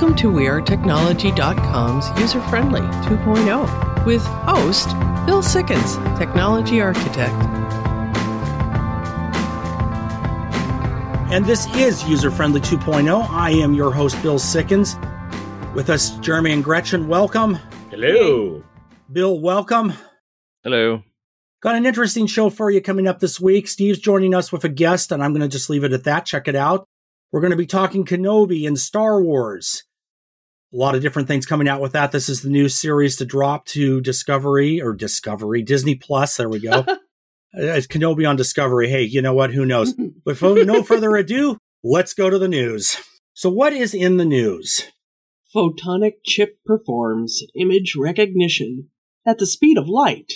Welcome to WeAreTechnology.com's user friendly 2.0 with host Bill Sikkens, Technology Architect. And this is User Friendly 2.0. I am your host, Bill Sikkens. With us, Jeremy and Gretchen. Welcome. Hello. Bill, welcome. Hello. Got an interesting show for you coming up this week. Steve's joining us with a guest, and I'm going to just leave it at that. Check it out. We're going to be talking Kenobi and Star Wars. A lot of different things coming out with that. This is the new series to drop to Discovery or Discovery, Disney Plus. There we go. it's Kenobi on Discovery. Hey, you know what? Who knows? but for no further ado, let's go to the news. So, what is in the news? Photonic chip performs image recognition at the speed of light.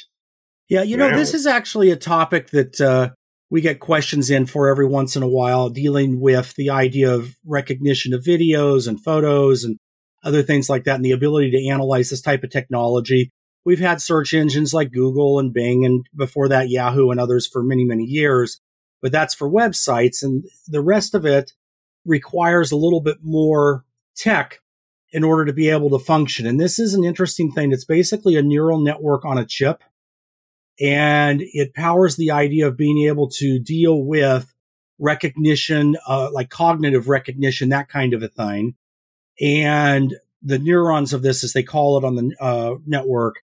Yeah, you know, wow. this is actually a topic that uh, we get questions in for every once in a while dealing with the idea of recognition of videos and photos and other things like that and the ability to analyze this type of technology. We've had search engines like Google and Bing and before that Yahoo and others for many, many years, but that's for websites and the rest of it requires a little bit more tech in order to be able to function. And this is an interesting thing. It's basically a neural network on a chip and it powers the idea of being able to deal with recognition, uh, like cognitive recognition, that kind of a thing. And the neurons of this, as they call it on the uh, network,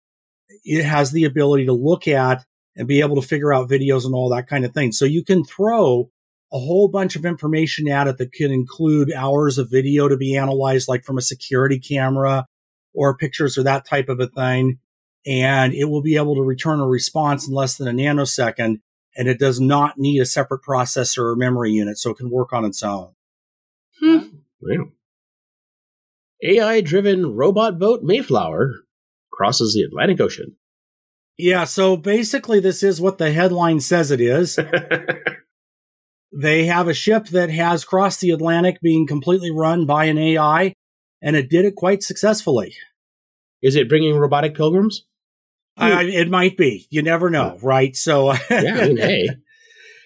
it has the ability to look at and be able to figure out videos and all that kind of thing. So you can throw a whole bunch of information at it that can include hours of video to be analyzed, like from a security camera or pictures or that type of a thing and it will be able to return a response in less than a nanosecond. And it does not need a separate processor or memory unit, so it can work on its own. Hmm. AI driven robot boat Mayflower crosses the Atlantic Ocean. Yeah, so basically, this is what the headline says it is. they have a ship that has crossed the Atlantic being completely run by an AI, and it did it quite successfully. Is it bringing robotic pilgrims? I, it might be. You never know, right? So, yeah, I mean, hey.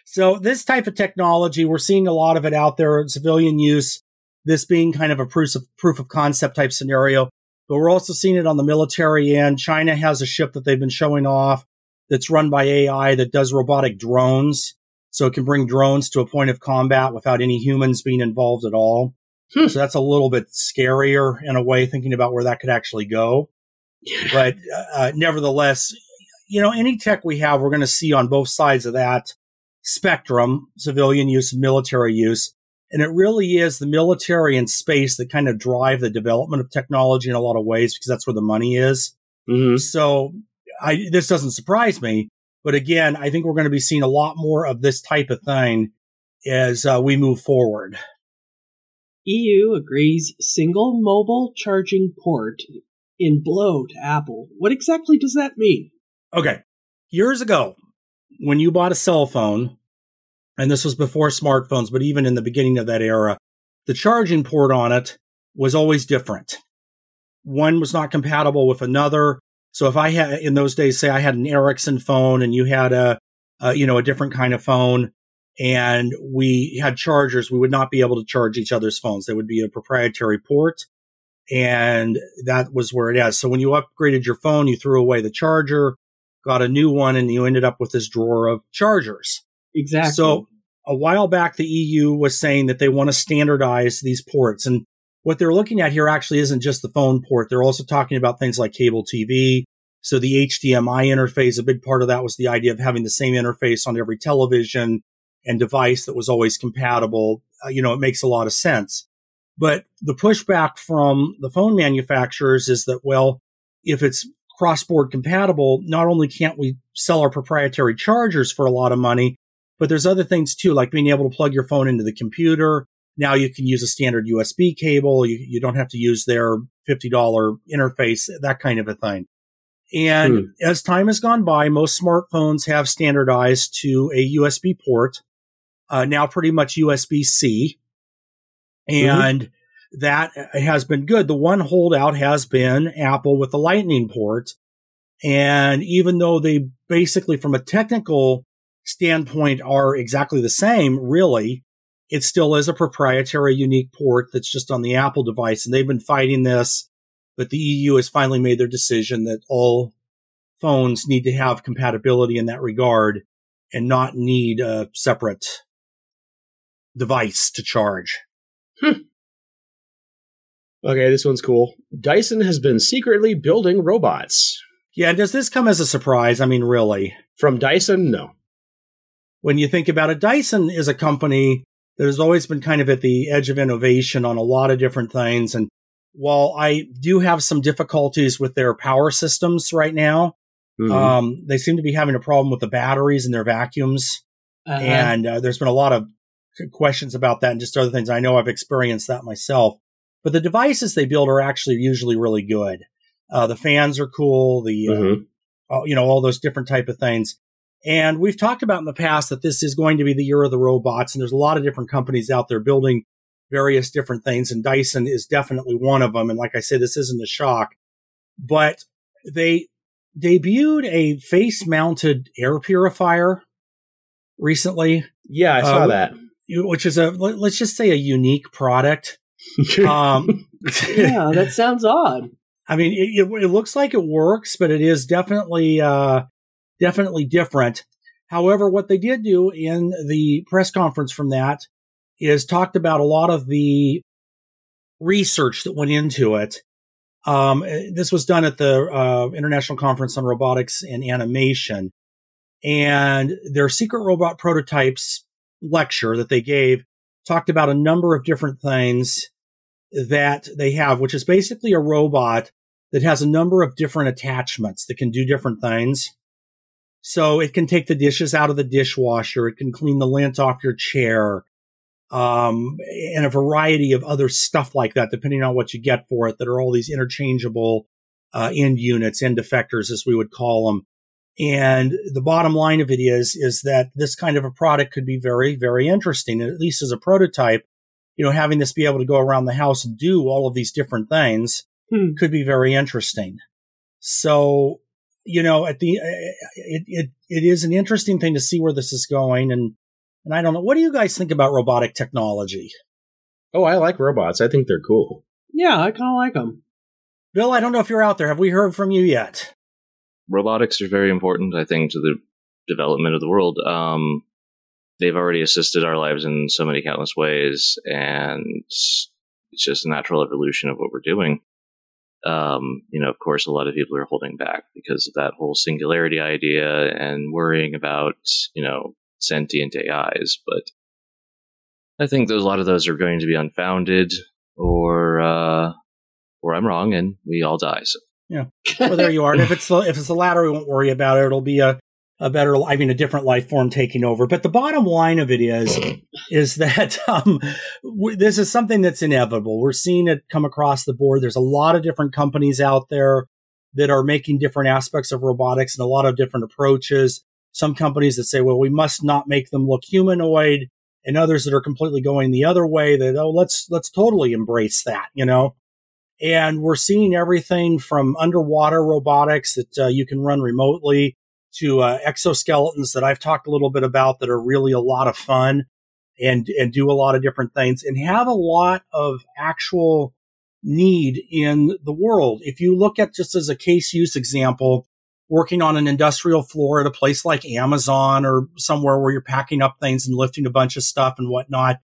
So, this type of technology, we're seeing a lot of it out there in civilian use. This being kind of a proof of proof of concept type scenario, but we're also seeing it on the military end. China has a ship that they've been showing off that's run by AI that does robotic drones, so it can bring drones to a point of combat without any humans being involved at all. Hmm. So that's a little bit scarier in a way, thinking about where that could actually go but uh, nevertheless, you know, any tech we have, we're going to see on both sides of that spectrum, civilian use and military use. And it really is the military and space that kind of drive the development of technology in a lot of ways because that's where the money is. Mm-hmm. So I, this doesn't surprise me. But again, I think we're going to be seeing a lot more of this type of thing as uh, we move forward. EU agrees single mobile charging port in blow to Apple. What exactly does that mean? Okay. Years ago, when you bought a cell phone, and this was before smartphones, but even in the beginning of that era, the charging port on it was always different. One was not compatible with another. So if I had in those days, say I had an Ericsson phone and you had a, a you know, a different kind of phone and we had chargers, we would not be able to charge each other's phones. There would be a proprietary port and that was where it is. So when you upgraded your phone, you threw away the charger, got a new one, and you ended up with this drawer of chargers. Exactly. So a while back, the EU was saying that they want to standardize these ports. And what they're looking at here actually isn't just the phone port. They're also talking about things like cable TV. So the HDMI interface, a big part of that was the idea of having the same interface on every television and device that was always compatible. Uh, you know, it makes a lot of sense. But the pushback from the phone manufacturers is that, well, if it's cross board compatible, not only can't we sell our proprietary chargers for a lot of money, but there's other things too, like being able to plug your phone into the computer. Now you can use a standard USB cable. You, you don't have to use their $50 interface, that kind of a thing. And hmm. as time has gone by, most smartphones have standardized to a USB port, uh, now pretty much USB C. Mm-hmm. And mm-hmm. that has been good. The one holdout has been Apple with the lightning port. And even though they basically from a technical standpoint are exactly the same, really, it still is a proprietary unique port that's just on the Apple device. And they've been fighting this, but the EU has finally made their decision that all phones need to have compatibility in that regard and not need a separate device to charge. Hmm. Okay, this one's cool. Dyson has been secretly building robots. Yeah, does this come as a surprise? I mean, really? From Dyson, no. When you think about it, Dyson is a company that has always been kind of at the edge of innovation on a lot of different things. And while I do have some difficulties with their power systems right now, mm-hmm. um, they seem to be having a problem with the batteries and their vacuums. Uh-huh. And uh, there's been a lot of questions about that and just other things. I know I've experienced that myself. But the devices they build are actually usually really good. Uh, the fans are cool. The uh, mm-hmm. uh, you know all those different type of things. And we've talked about in the past that this is going to be the year of the robots, and there's a lot of different companies out there building various different things, and Dyson is definitely one of them. And like I said, this isn't a shock, but they debuted a face mounted air purifier recently. Yeah, I saw uh, that. Which is a, let's just say a unique product. um, yeah, that sounds odd. I mean, it, it, looks like it works, but it is definitely, uh, definitely different. However, what they did do in the press conference from that is talked about a lot of the research that went into it. Um, this was done at the uh, International Conference on Robotics and Automation, and their secret robot prototypes lecture that they gave talked about a number of different things that they have, which is basically a robot that has a number of different attachments that can do different things. So it can take the dishes out of the dishwasher. It can clean the lint off your chair. Um, and a variety of other stuff like that, depending on what you get for it, that are all these interchangeable, uh, end units, end effectors, as we would call them. And the bottom line of it is, is that this kind of a product could be very, very interesting. At least as a prototype, you know, having this be able to go around the house and do all of these different things hmm. could be very interesting. So you know, at the, it, it, it is an interesting thing to see where this is going. And, and I don't know. What do you guys think about robotic technology? Oh, I like robots. I think they're cool. Yeah, I kind of like them. Bill, I don't know if you're out there. Have we heard from you yet? Robotics are very important, I think, to the development of the world. Um, they've already assisted our lives in so many countless ways, and it's just a natural evolution of what we're doing um, you know, of course, a lot of people are holding back because of that whole singularity idea and worrying about, you know, sentient AIs. But I think those, a lot of those are going to be unfounded or, uh, or I'm wrong and we all die. So. Yeah. Well, there you are. And if it's the, if it's the latter, we won't worry about it. It'll be a, a better, I mean, a different life form taking over. But the bottom line of it is, is that um, w- this is something that's inevitable. We're seeing it come across the board. There's a lot of different companies out there that are making different aspects of robotics and a lot of different approaches. Some companies that say, well, we must not make them look humanoid and others that are completely going the other way that, oh, let's, let's totally embrace that, you know? And we're seeing everything from underwater robotics that uh, you can run remotely to uh, exoskeletons that I've talked a little bit about that are really a lot of fun and and do a lot of different things and have a lot of actual need in the world. If you look at just as a case use example, working on an industrial floor at a place like Amazon or somewhere where you're packing up things and lifting a bunch of stuff and whatnot,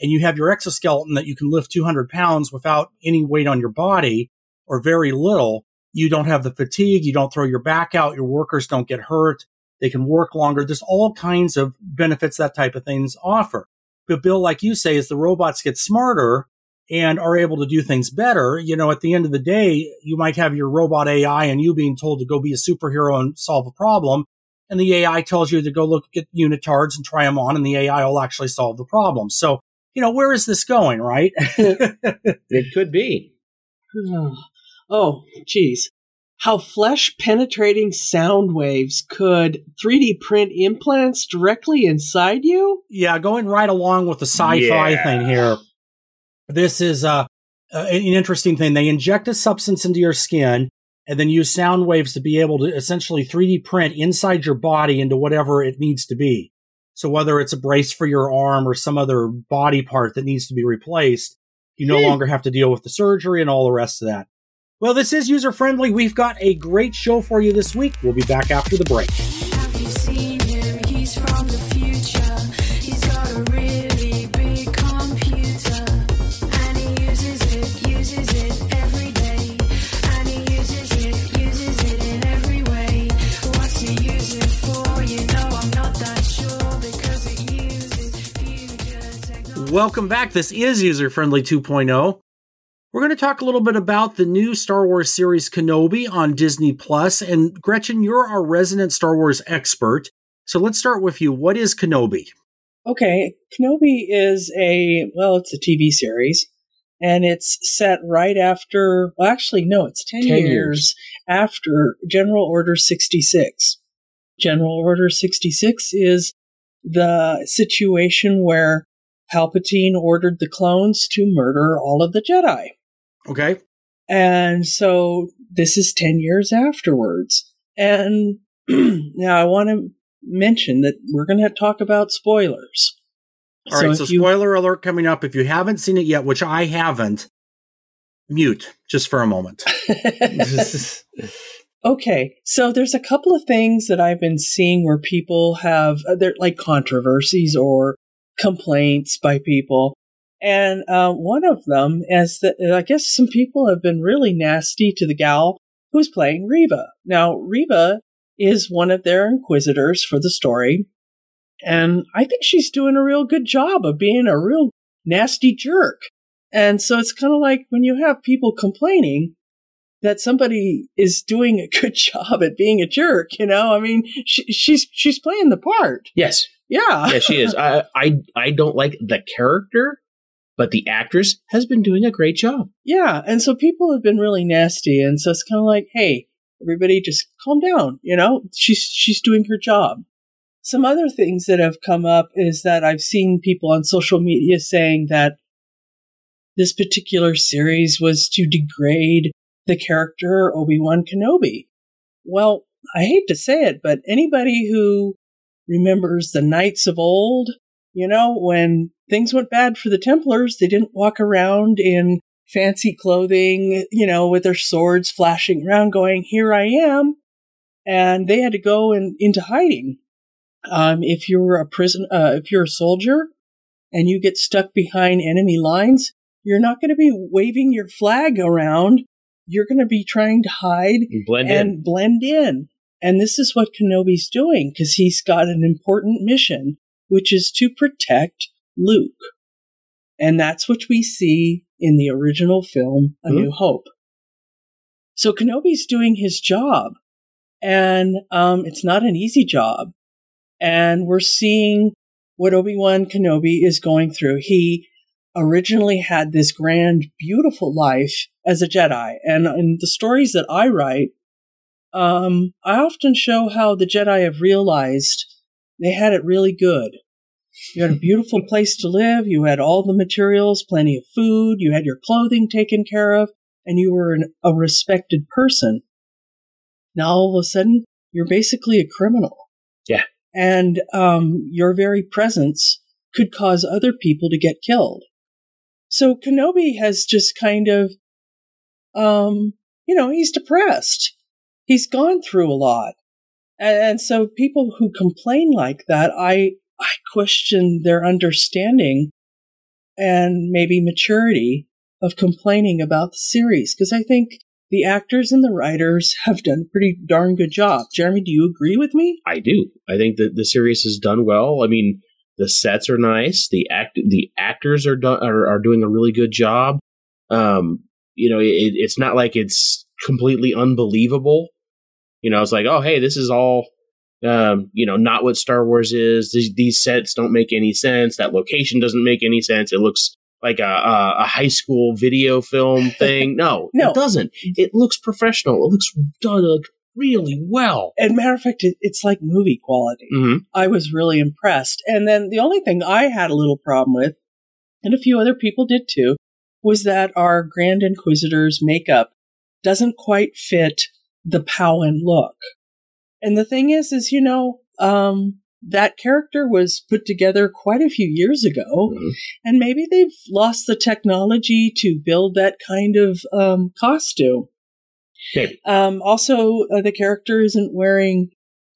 and you have your exoskeleton that you can lift 200 pounds without any weight on your body or very little, you don't have the fatigue. You don't throw your back out. Your workers don't get hurt. They can work longer. There's all kinds of benefits that type of things offer. But Bill, like you say, as the robots get smarter and are able to do things better, you know, at the end of the day, you might have your robot AI and you being told to go be a superhero and solve a problem. And the AI tells you to go look at unitards and try them on and the AI will actually solve the problem. So, you know, where is this going, right? it could be. Hmm. Oh, geez. How flesh penetrating sound waves could 3D print implants directly inside you? Yeah, going right along with the sci fi yeah. thing here. This is uh, an interesting thing. They inject a substance into your skin and then use sound waves to be able to essentially 3D print inside your body into whatever it needs to be. So whether it's a brace for your arm or some other body part that needs to be replaced, you no longer have to deal with the surgery and all the rest of that. Well, this is user friendly. We've got a great show for you this week. We'll be back after the break. Welcome back. This is User Friendly 2.0. We're going to talk a little bit about the new Star Wars series Kenobi on Disney Plus. And Gretchen, you're our resident Star Wars expert. So let's start with you. What is Kenobi? Okay, Kenobi is a, well, it's a TV series. And it's set right after, well, actually, no, it's 10, 10 years, years after General Order 66. General Order 66 is the situation where Palpatine ordered the clones to murder all of the Jedi. Okay. And so this is 10 years afterwards. And now I want to mention that we're going to talk about spoilers. All so right, so you, spoiler alert coming up. If you haven't seen it yet, which I haven't, mute just for a moment. okay, so there's a couple of things that I've been seeing where people have, uh, they're like controversies or complaints by people. And uh, one of them is that uh, I guess some people have been really nasty to the gal who's playing Reva. Now, Reva is one of their inquisitors for the story. And I think she's doing a real good job of being a real nasty jerk. And so it's kind of like when you have people complaining that somebody is doing a good job at being a jerk, you know? I mean, she, she's she's playing the part. Yes. Yeah. yeah, she is. I, I I don't like the character, but the actress has been doing a great job. Yeah, and so people have been really nasty, and so it's kind of like, hey, everybody, just calm down. You know, she's she's doing her job. Some other things that have come up is that I've seen people on social media saying that this particular series was to degrade the character Obi Wan Kenobi. Well, I hate to say it, but anybody who remembers the knights of old. You know, when things went bad for the Templars, they didn't walk around in fancy clothing, you know, with their swords flashing around going, here I am. And they had to go in, into hiding. Um, if you're a prison, uh, if you're a soldier and you get stuck behind enemy lines, you're not going to be waving your flag around. You're going to be trying to hide blend and in. blend in. And this is what Kenobi's doing because he's got an important mission, which is to protect Luke. And that's what we see in the original film, A mm-hmm. New Hope. So Kenobi's doing his job, and um, it's not an easy job. And we're seeing what Obi Wan Kenobi is going through. He originally had this grand, beautiful life as a Jedi. And in the stories that I write, um, I often show how the Jedi have realized they had it really good. You had a beautiful place to live, you had all the materials, plenty of food, you had your clothing taken care of, and you were an, a respected person. Now all of a sudden, you're basically a criminal. Yeah. And um, your very presence could cause other people to get killed. So Kenobi has just kind of, um, you know, he's depressed he's gone through a lot. And, and so people who complain like that, I, I question their understanding and maybe maturity of complaining about the series because I think the actors and the writers have done a pretty darn good job. Jeremy, do you agree with me? I do. I think that the series has done well. I mean, the sets are nice. The act, the actors are done are, are doing a really good job. Um, you know, it, it's not like it's completely unbelievable. You know, it's like, oh, hey, this is all, um, you know, not what Star Wars is. These, these sets don't make any sense. That location doesn't make any sense. It looks like a, a, a high school video film thing. No, no, it doesn't. It looks professional. It looks done like really well. And matter of fact, it, it's like movie quality. Mm-hmm. I was really impressed. And then the only thing I had a little problem with, and a few other people did too, was that our Grand Inquisitor's makeup doesn't quite fit the Pau'an look. And the thing is, is, you know, um, that character was put together quite a few years ago, mm-hmm. and maybe they've lost the technology to build that kind of um, costume. Maybe. Um, also, uh, the character isn't wearing.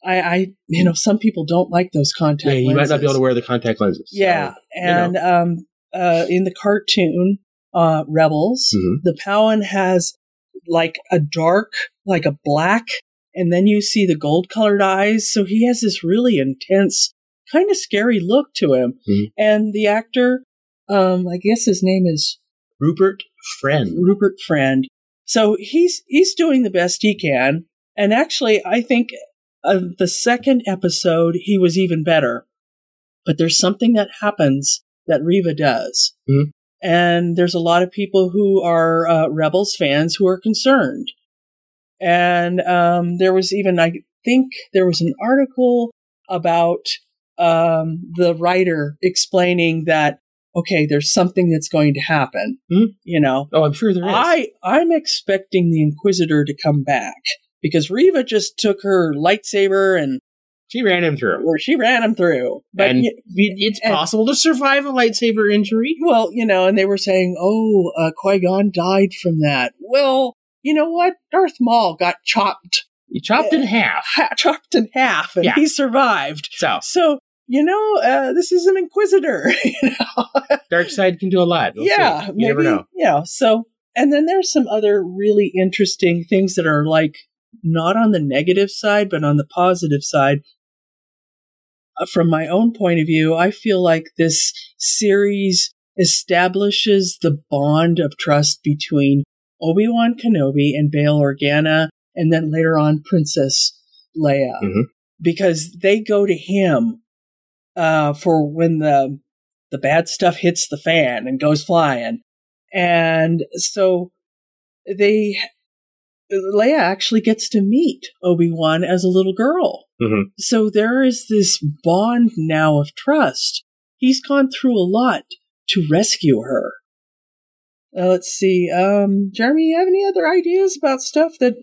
I, I, you know, some people don't like those contact. Yeah, you lenses. might not be able to wear the contact lenses. Yeah, so, and you know. um, uh, in the cartoon uh, Rebels, mm-hmm. the Pau'an has like a dark, like a black and then you see the gold colored eyes. So he has this really intense, kind of scary look to him. Mm-hmm. And the actor, um, I guess his name is Rupert Friend. Rupert Friend. So he's he's doing the best he can. And actually, I think uh, the second episode he was even better. But there's something that happens that Reva does. Mm-hmm. And there's a lot of people who are uh, Rebels fans who are concerned. And um, there was even, I think, there was an article about um, the writer explaining that okay, there's something that's going to happen. Mm-hmm. You know, oh, I'm sure there is. I I'm expecting the Inquisitor to come back because Reva just took her lightsaber and she ran him through. Or she ran him through. But and it's and, possible to survive a lightsaber injury. Well, you know, and they were saying, "Oh, uh, Qui Gon died from that." Well, you know what? Darth Maul got chopped. He chopped in half. Ha- chopped in half, and yeah. he survived. So, so you know, uh, this is an Inquisitor. You know? Dark side can do a lot. We'll yeah, you maybe, never know. Yeah. So, and then there's some other really interesting things that are like not on the negative side, but on the positive side. Uh, from my own point of view, I feel like this series establishes the bond of trust between Obi Wan Kenobi and Bail Organa, and then later on Princess Leia, mm-hmm. because they go to him uh, for when the the bad stuff hits the fan and goes flying, and so they Leia actually gets to meet Obi Wan as a little girl. Mm-hmm. So there is this bond now of trust. He's gone through a lot to rescue her. Uh, let's see. Um, Jeremy, you have any other ideas about stuff that?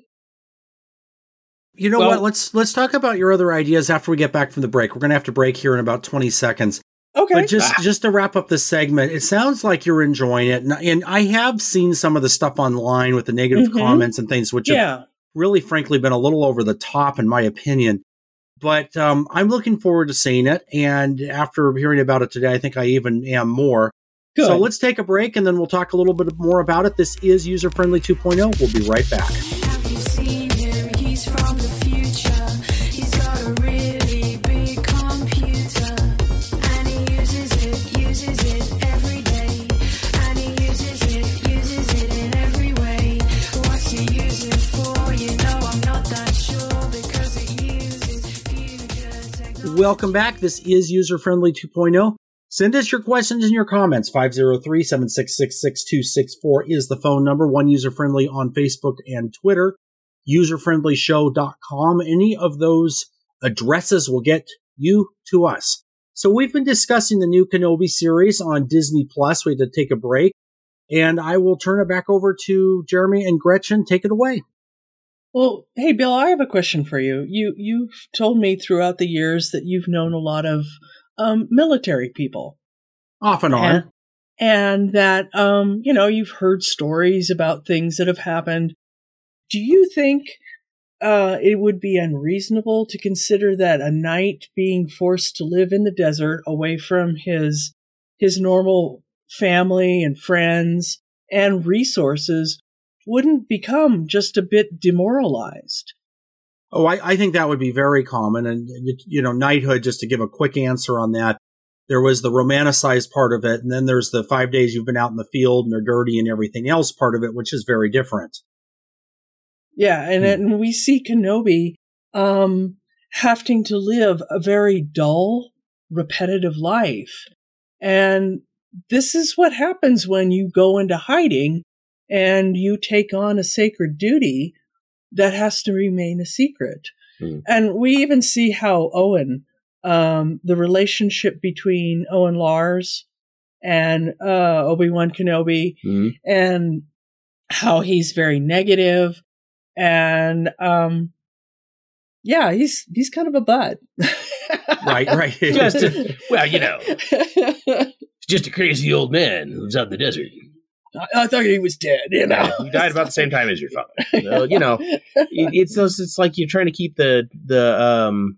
You know well, what? Let's let's talk about your other ideas after we get back from the break. We're going to have to break here in about twenty seconds. Okay. But just ah. just to wrap up this segment, it sounds like you're enjoying it, and, and I have seen some of the stuff online with the negative mm-hmm. comments and things, which yeah. have really, frankly, been a little over the top, in my opinion. But um, I'm looking forward to seeing it, and after hearing about it today, I think I even am more. Good. So let's take a break and then we'll talk a little bit more about it. This is User Friendly 2.0. We'll be right back. Welcome back. This is User Friendly 2.0. Send us your questions and your comments. 503 766 6264 is the phone number. One user friendly on Facebook and Twitter. Userfriendlyshow.com. Any of those addresses will get you to us. So we've been discussing the new Kenobi series on Disney Plus. We had to take a break. And I will turn it back over to Jeremy and Gretchen. Take it away. Well, hey Bill, I have a question for you. You you've told me throughout the years that you've known a lot of um, military people. Off and on. And, and that, um, you know, you've heard stories about things that have happened. Do you think uh, it would be unreasonable to consider that a knight being forced to live in the desert away from his his normal family and friends and resources wouldn't become just a bit demoralized? Oh, I, I think that would be very common. And, you know, knighthood, just to give a quick answer on that, there was the romanticized part of it. And then there's the five days you've been out in the field and they're dirty and everything else part of it, which is very different. Yeah. And, hmm. and we see Kenobi, um, having to live a very dull, repetitive life. And this is what happens when you go into hiding and you take on a sacred duty that has to remain a secret. Mm. And we even see how Owen, um, the relationship between Owen Lars and uh, Obi Wan Kenobi, mm. and how he's very negative, and um, yeah, he's he's kind of a bud. right, right. just a, well, you know, just a crazy old man who's out in the desert. I, I thought he was dead. You know, he died about the same time as your father. So, you know, it, it's those. It's like you're trying to keep the the um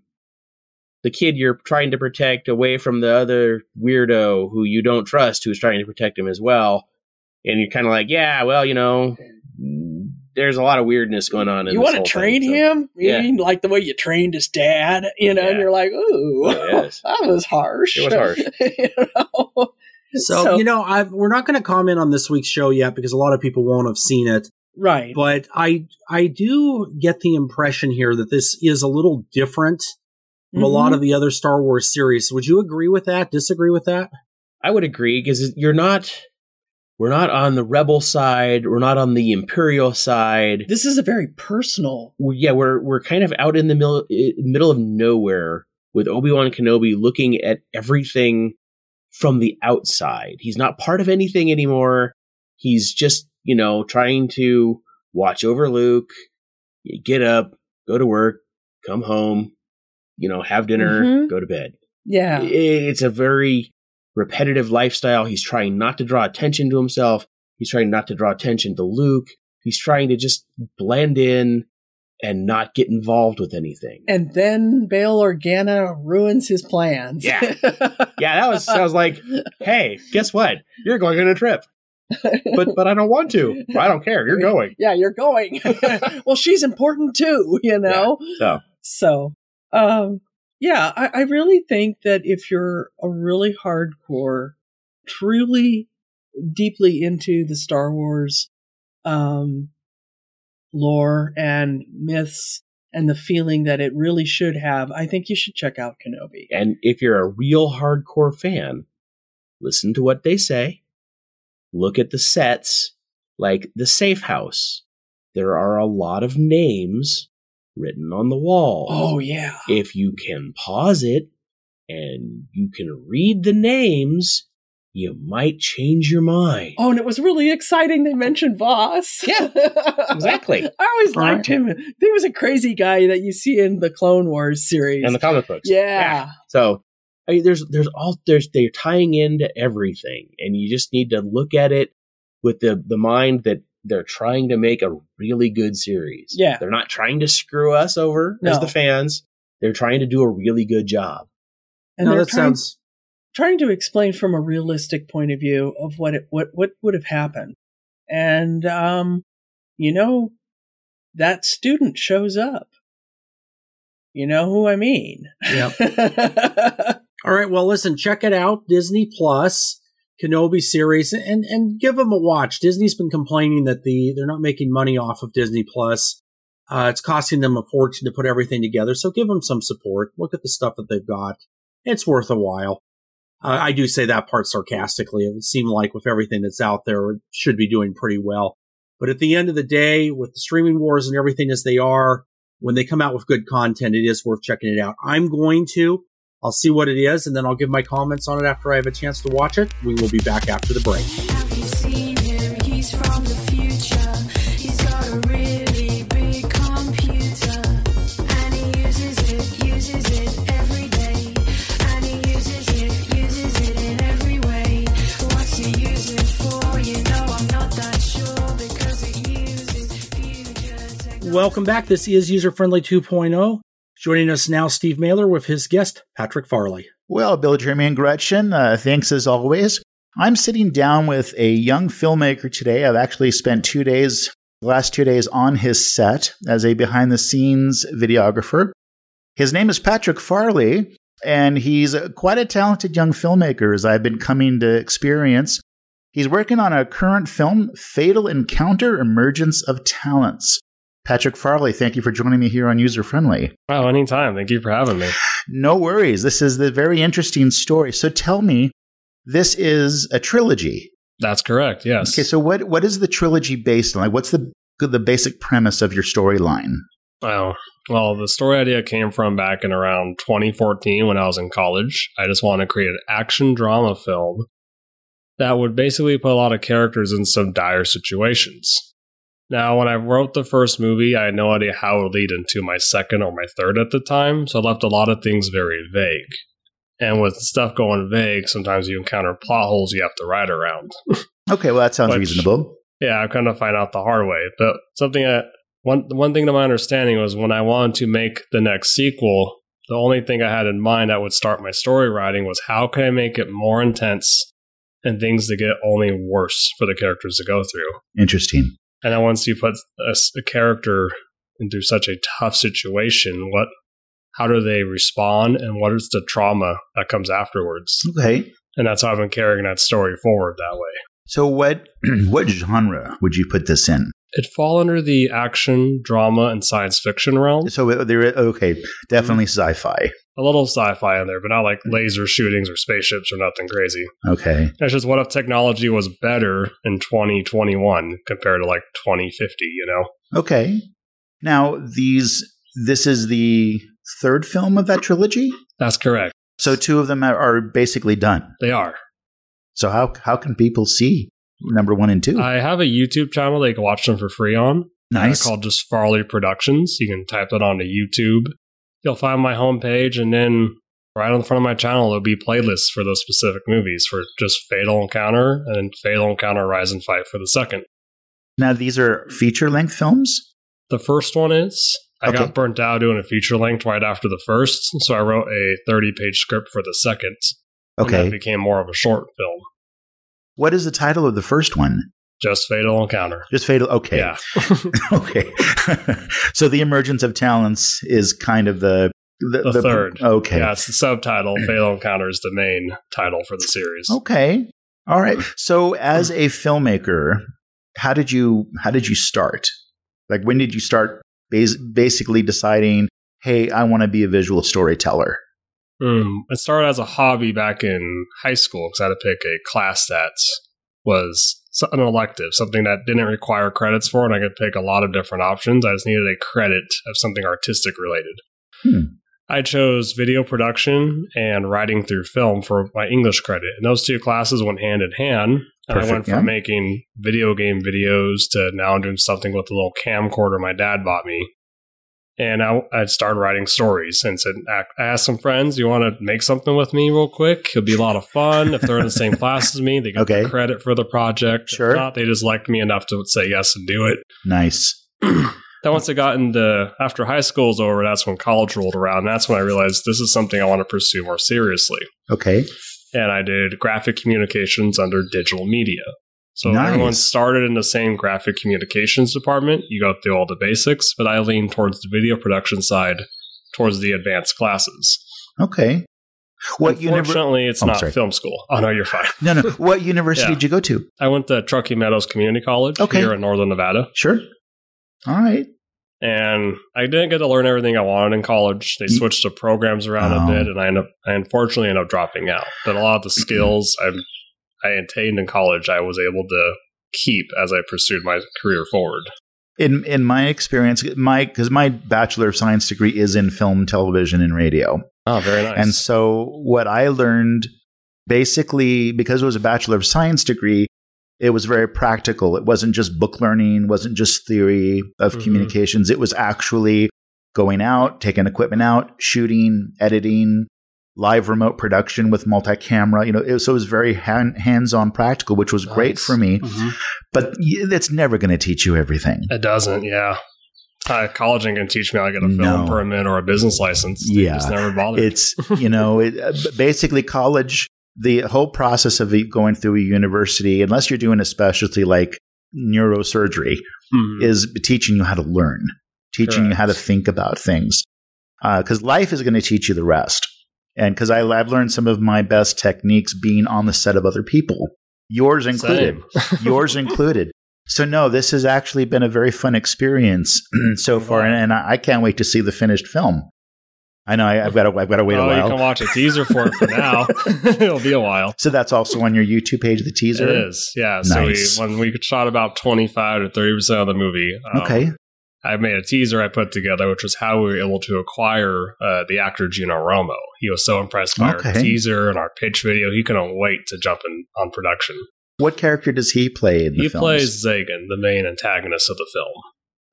the kid you're trying to protect away from the other weirdo who you don't trust, who's trying to protect him as well. And you're kind of like, yeah, well, you know, there's a lot of weirdness going on. you want to train thing, so, him? You yeah. mean like the way you trained his dad? You know, yeah. and you're like, ooh, yes. that was harsh. It was harsh. you know? So, so, you know, I, we're not going to comment on this week's show yet because a lot of people won't have seen it. Right. But I I do get the impression here that this is a little different from mm-hmm. a lot mm-hmm. of the other Star Wars series. Would you agree with that? Disagree with that? I would agree because you're not we're not on the rebel side, we're not on the imperial side. This is a very personal. Yeah, we're we're kind of out in the middle middle of nowhere with Obi-Wan Kenobi looking at everything from the outside. He's not part of anything anymore. He's just, you know, trying to watch over Luke, get up, go to work, come home, you know, have dinner, mm-hmm. go to bed. Yeah. It's a very repetitive lifestyle. He's trying not to draw attention to himself. He's trying not to draw attention to Luke. He's trying to just blend in and not get involved with anything. And then Bail Organa ruins his plans. Yeah. Yeah, that was I was like, hey, guess what? You're going on a trip. but but I don't want to. I don't care. You're going. Yeah, you're going. well, she's important too, you know. Yeah, so. so um yeah, I, I really think that if you're a really hardcore, truly deeply into the Star Wars um lore and myths and the feeling that it really should have, I think you should check out Kenobi. And if you're a real hardcore fan, listen to what they say, look at the sets, like the safe house. There are a lot of names written on the wall. Oh, yeah. If you can pause it and you can read the names, you might change your mind. Oh, and it was really exciting. They mentioned Vos. Yeah, exactly. I always liked him. He was a crazy guy that you see in the Clone Wars series and the comic books. Yeah. yeah. So I mean, there's there's all there's they're tying into everything, and you just need to look at it with the the mind that they're trying to make a really good series. Yeah, they're not trying to screw us over no. as the fans. They're trying to do a really good job. And no, that trying- sounds trying to explain from a realistic point of view of what it what what would have happened. And um, you know, that student shows up. You know who I mean? Yeah. All right. Well, listen, check it out. Disney Plus, Kenobi series, and and give them a watch. Disney's been complaining that the they're not making money off of Disney Plus. Uh, it's costing them a fortune to put everything together. So give them some support. Look at the stuff that they've got. It's worth a while. Uh, I do say that part sarcastically. It would seem like with everything that's out there, it should be doing pretty well. But at the end of the day, with the streaming wars and everything as they are, when they come out with good content, it is worth checking it out. I'm going to. I'll see what it is, and then I'll give my comments on it after I have a chance to watch it. We will be back after the break. Welcome back. This is User Friendly 2.0. Joining us now, Steve Mehler with his guest, Patreck Farley. Well, Bill, Jeremy, and Gretchen, uh, thanks as always. I'm sitting down with a young filmmaker today. I've actually spent two days, the last two days, on his set as a behind the scenes videographer. His name is Patreck Farley, and he's quite a talented young filmmaker, as I've been coming to experience. He's working on a current film, Fatal Encounter Emergence of Talents. Patreck Farley, thank you for joining me here on User Friendly. Oh, anytime. Thank you for having me. No worries. This is the very interesting story. So tell me, this is a trilogy. That's correct. Yes. Okay. So what what is the trilogy based on? Like, what's the the basic premise of your storyline? Oh, well, the story idea came from back in around 2014 when I was in college. I just wanted to create an action drama film that would basically put a lot of characters in some dire situations. Now, when I wrote the first movie, I had no idea how it would lead into my second or my third at the time, so I left a lot of things very vague. And with stuff going vague, sometimes you encounter plot holes you have to write around. Okay, well that sounds Which- reasonable. yeah, I kind of find out the hard way. But something that one one thing to my understanding was when I wanted to make the next sequel, the only thing I had in mind that would start my story writing was how can I make it more intense and things to get only worse for the characters to go through. Interesting. And then once you put a character into such a tough situation, what, how do they respond, and what is the trauma that comes afterwards? Okay. And that's how I've been carrying that story forward that way. So what what genre would you put this in? It fall under the action, drama, and science fiction realm. So uh, there okay, definitely sci-fi. A little sci-fi in there, but not like laser shootings or spaceships or nothing crazy. Okay. It's just what if technology was better in 2021 compared to like 2050? You know? Okay. Now these this is the third film of that trilogy. That's correct. So two of them are, are basically done. They are. So how how can people see number one and two? I have a YouTube channel they can watch them for free on. nice. uh, called just Farley Productions. You can type that onto YouTube. You'll find my homepage, and then right on the front of my channel, there'll be playlists for those specific movies for just Fatal Encounter and Fatal Encounter Rise and Fight for the second. now these are feature length films. The first one is. I Okay. got burnt out doing a feature length right after the first, so I wrote a 30 page script for the second. And that Okay. became more of a short film. What is the title of the first one? Just Fatal Encounter. Just Fatal. Okay. Yeah. okay. so the emergence of talents is kind of the the, The third. Okay. Yeah, it's the subtitle. Fatal Encounter is the main title for the series. Okay. All right. So as a filmmaker, how did you how did you start? Like when did you start bas- basically deciding, "Hey, I want to be a visual storyteller." Mm, it started as a hobby back in high school because I had to pick a class that was an elective, something that didn't require credits for, and I could pick a lot of different options. I just needed a credit of something artistic related. Hmm. I chose video production and writing through film for my English credit, and those two classes went hand in hand. And I went from yeah. making video game videos to now I'm doing something with a little camcorder my dad bought me. And I, I started writing stories and said, I I asked some friends, you want to make something with me real quick? It'll be a lot of fun. If they're in the same class as me, they get Okay. the credit for the project. Sure. If not, they just liked me enough to say yes and do it. Nice. Then once I got into after high school school's over, that's when college rolled around. And that's when I realized this is something I want to pursue more seriously. Okay. And I did graphic communications under digital media. So Nice. everyone started in the same graphic communications department. You go through all the basics, but I lean towards the video production side, towards the advanced classes. Okay. What university? Unfortunately, it's Oh, not sorry. film school. Oh no, you're fine. No, no. What university Yeah. did you go to? I went to Truckee Meadows Community College Okay. here in Northern Nevada. Sure. All right. and I didn't get to learn everything I wanted in college. They switched the programs around Oh. a bit, and I end up, I unfortunately ended up dropping out. But a lot of the skills I I attained in college, I was able to keep as I pursued my career forward. In in my experience, my because my bachelor of science degree is in film, television, and radio. Oh, very nice. And so what I learned basically because it was a bachelor of science degree, it was very practical. It wasn't just book learning, wasn't just theory of Mhm. communications. It was actually going out, taking equipment out, shooting, editing, live remote production with multi-camera. You know, it so it was very hand, hands-on practical, which was great for me. Mhm. But it's never going to teach you everything. it doesn't, yeah. Uh, college ain't gonna teach me how to get a film No. permit or a business license. They Yeah. just never bothered. it's you know it, uh, basically college the whole process of going through a university unless you're doing a specialty like neurosurgery Mhm. is teaching you how to learn teaching you how to think about things because life is going to teach you the rest and because i've learned some of my best techniques being on the set of other people yours included yours included so no this has actually been a very fun experience so far and, and I, I can't wait to see the finished film i know I, i've got to i've got to wait oh, a while you can watch a teaser for it for now. It'll be a while. So that's also on your YouTube page, the teaser. It is, yeah. So we, when we shot about twenty five to thirty percent of the movie, um, Okay. I made a teaser I put together, which was how we were able to acquire uh, the actor Gino Romo. He was so impressed by Okay. our teaser and our pitch video, he couldn't wait to jump in on production. What character does he play in the He films? plays Zagan, the main antagonist of the film.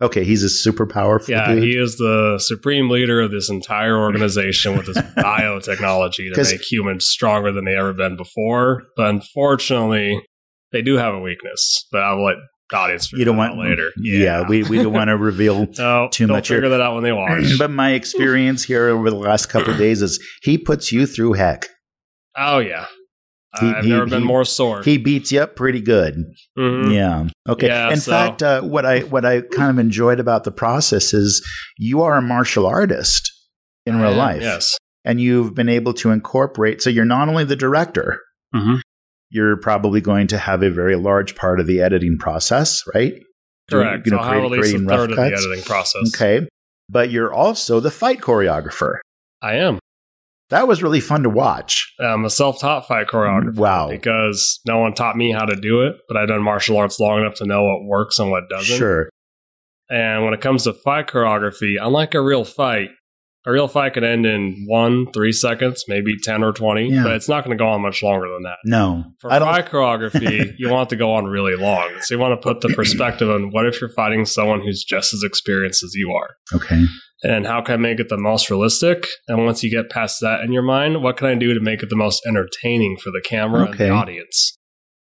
Okay, he's a super powerful Yeah, dude. he is the supreme leader of this entire organization with this biotechnology to make humans stronger than they ever been before. But unfortunately, they do have a weakness. But I'll let audience you don't want later. Yeah, we, we don't want to reveal no, too much here. figure that out when they watch. but my experience here over the last couple of days is he puts you through heck. oh yeah, He- I've he- never been he- more sore. He beats you up pretty good. Mhm. Yeah. Okay. Yeah, In so- fact, uh, what I what I kind of enjoyed about the process is you are a martial artist in real am, life, Yes. and you've been able to incorporate. So you're not only the director, Mhm. You're probably going to have a very large part of the editing process, right? Correct. you know, I'll have at creating- least a creating rough of the editing process. Okay. But you're also the fight choreographer. I am. That was really fun to watch. I'm a self-taught fight choreographer. Wow. Because no one taught me how to do it, but I've done martial arts long enough to know what works and what doesn't. Sure. And when it comes to fight choreography, unlike a real fight, a real fight could end in one, three seconds, maybe 10 or 20, Yeah. but it's not going to go on much longer than that. No. For I choreography, you want it to go on really long. So you want to put the perspective on what if you're fighting someone who's just as experienced as you are? Okay. And how can I make it the most realistic? And once you get past that in your mind, what can I do to make it the most entertaining for the camera and the audience?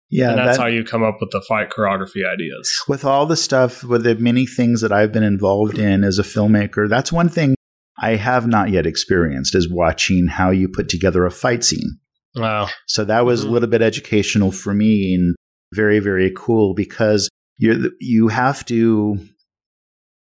Yeah. and that's that- how you come up with the fight choreography ideas. with all the stuff, with the many things that I've been involved in as a filmmaker, that's one thing I have not yet experienced is watching how you put together a fight scene. Wow. So that was a Mhm. little bit educational for me and very, very cool because you you have to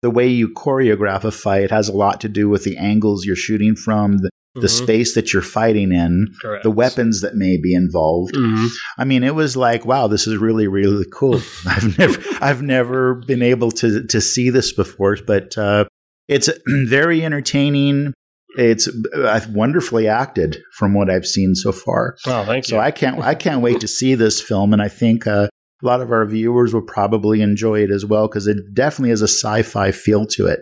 the way you choreograph a fight has a lot to do with the angles you're shooting from, the, the Mhm. space that you're fighting in, Correct. the weapons that may be involved. Mhm. I mean, it was like, wow, this is really, really cool. I've never, I've never been able to to see this before, but uh, it's very entertaining. It's uh, wonderfully acted from what I've seen so far. Oh, thank you. So. I can't, I can't wait to see this film, and I think uh, a lot of our viewers will probably enjoy it as well because it definitely has a sci-fi feel to it,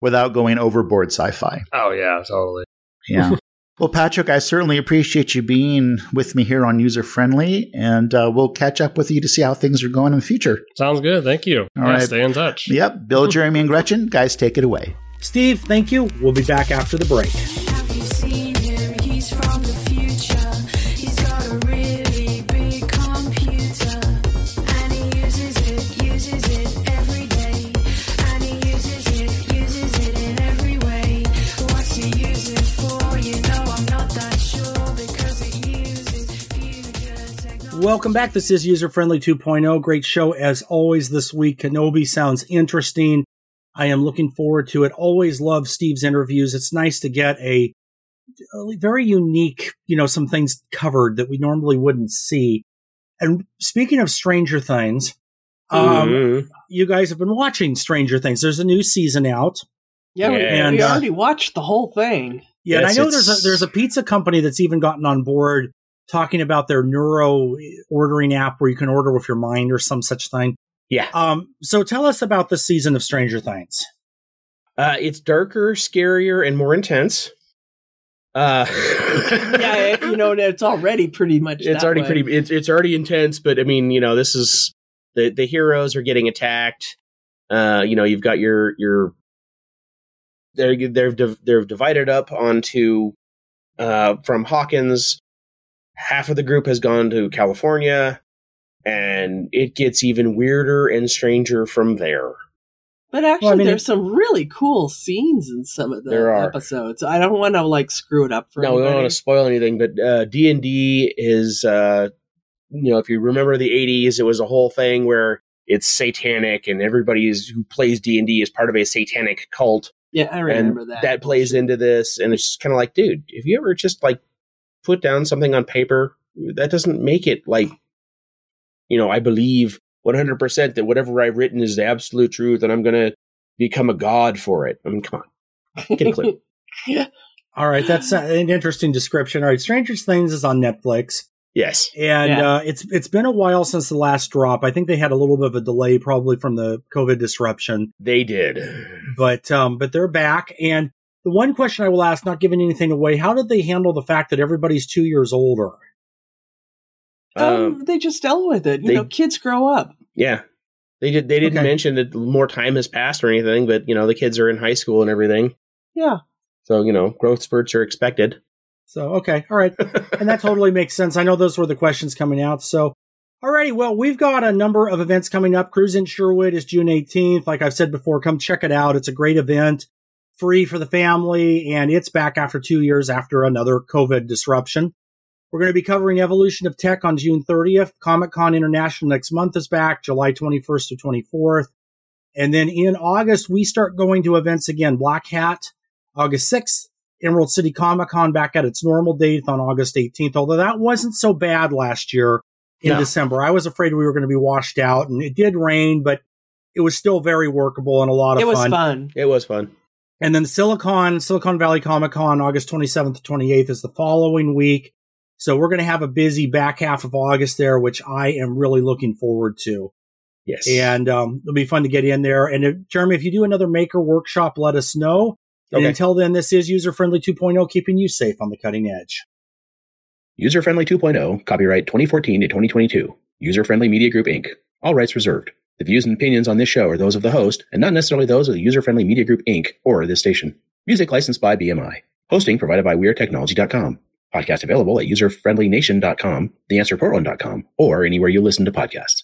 without going overboard sci-fi. oh, yeah, totally. Yeah. well, Patreck, I certainly appreciate you being with me here on User Friendly, and uh, we'll catch up with you to see how things are going in the future. Sounds good. Thank you. All yeah, right. Stay in touch. Yep. Bill, Jeremy, and Gretchen, guys, take it away. Steve, thank you. We'll be back after the break. Welcome back. This is User Friendly 2.0. Great show as always this week. Kenobi sounds interesting. I am looking forward to it. Always love Steve's interviews. It's nice to get a, a very unique, you know, some things covered that we normally wouldn't see. And speaking of Stranger Things, um, Mhm. you guys have been watching Stranger Things. There's a new season out. Yeah, we, Yeah. And, we uh, already watched the whole thing. Yeah, Yes, and I know there's a, there's a pizza company that's even gotten on board talking about their neuro ordering app where you can order with your mind or some such thing. Yeah. Um, so tell us about the season of Stranger Things. Uh, it's darker, scarier, and more intense. Uh, Yeah, it- you know, it's already pretty much. it's that already way. pretty. It's it's already intense, but I mean, you know, this is the the heroes are getting attacked. Uh, you know, you've got your your they're they're div- they're divided up onto uh from Hawkins. Half of the group has gone to California, and it gets even weirder and stranger from there. But actually, Well, I mean, there's some really cool scenes in some of the There are. episodes. I don't want to like screw it up for no, we don't want to spoil anything, but uh, D and D is, uh, you know, if you remember the '80s, it was a whole thing where it's satanic, and everybody is, who plays D and D is part of a satanic cult, yeah, I remember that. That plays into this, and it's just kind of like, dude, if you ever just like put down something on paper, that doesn't make it like, you know, I believe 100 percent that whatever I've written is the absolute truth, and I'm gonna become a god for it. I mean, come on, get a clue. yeah. All right, that's uh, an interesting description. All right, Stranger Things is on Netflix, yes. and Yeah. uh, it's it's been a while since the last drop. I think they had a little bit of a delay, probably from the COVID disruption, They did. but um, but they're back. And the one question I will ask, not giving anything away, how did they handle the fact that everybody's two years older? Um, they just dealt with it. You they- know, kids grow up. Yeah. They did. They didn't Okay. mention that more time has passed or anything, but you know the kids are in high school and everything, Yeah. so you know growth spurts are expected. So, okay. All right. and that totally makes sense. I know those were the questions coming out. So, alrighty. Well, we've got a number of events coming up. Cruise in Sherwood is June 18th. Like I've said before, come check it out. It's a great event, free for the family, and it's back after two years after another COVID disruption. We're going to be covering evolution of tech on June 30th. Comic Con International next month is back, July 21st to 24th. And then in August, we start going to events again. Black Hat, August 6th. Emerald City Comic Con back at its normal date on August 18th, although that wasn't so bad last year in No. December. I was afraid we were going to be washed out, and it did rain, but it was still very workable and a lot of fun. It was fun. fun. It was fun. And then Silicon, Silicon Valley Comic Con, August 27th to 28th is the following week. So we're going to have a busy back half of August there, which I am really looking forward to. Yes. And um, it'll be fun to get in there. And if, Jeremy, if you do another maker workshop, let us know. And Okay. until then, this is User Friendly 2.0, keeping you safe on the cutting edge. User Friendly 2.0, copyright 2014 to 2022. User Friendly Media Group Inc. All rights reserved. The views and opinions on this show are those of the host and not necessarily those of the User Friendly Media Group Inc. or this station. Music licensed by BMI. Hosting provided by WeirdTechnology.com. Podcast available at userfriendlynation.com, theanswerportland.com, or anywhere you listen to podcasts.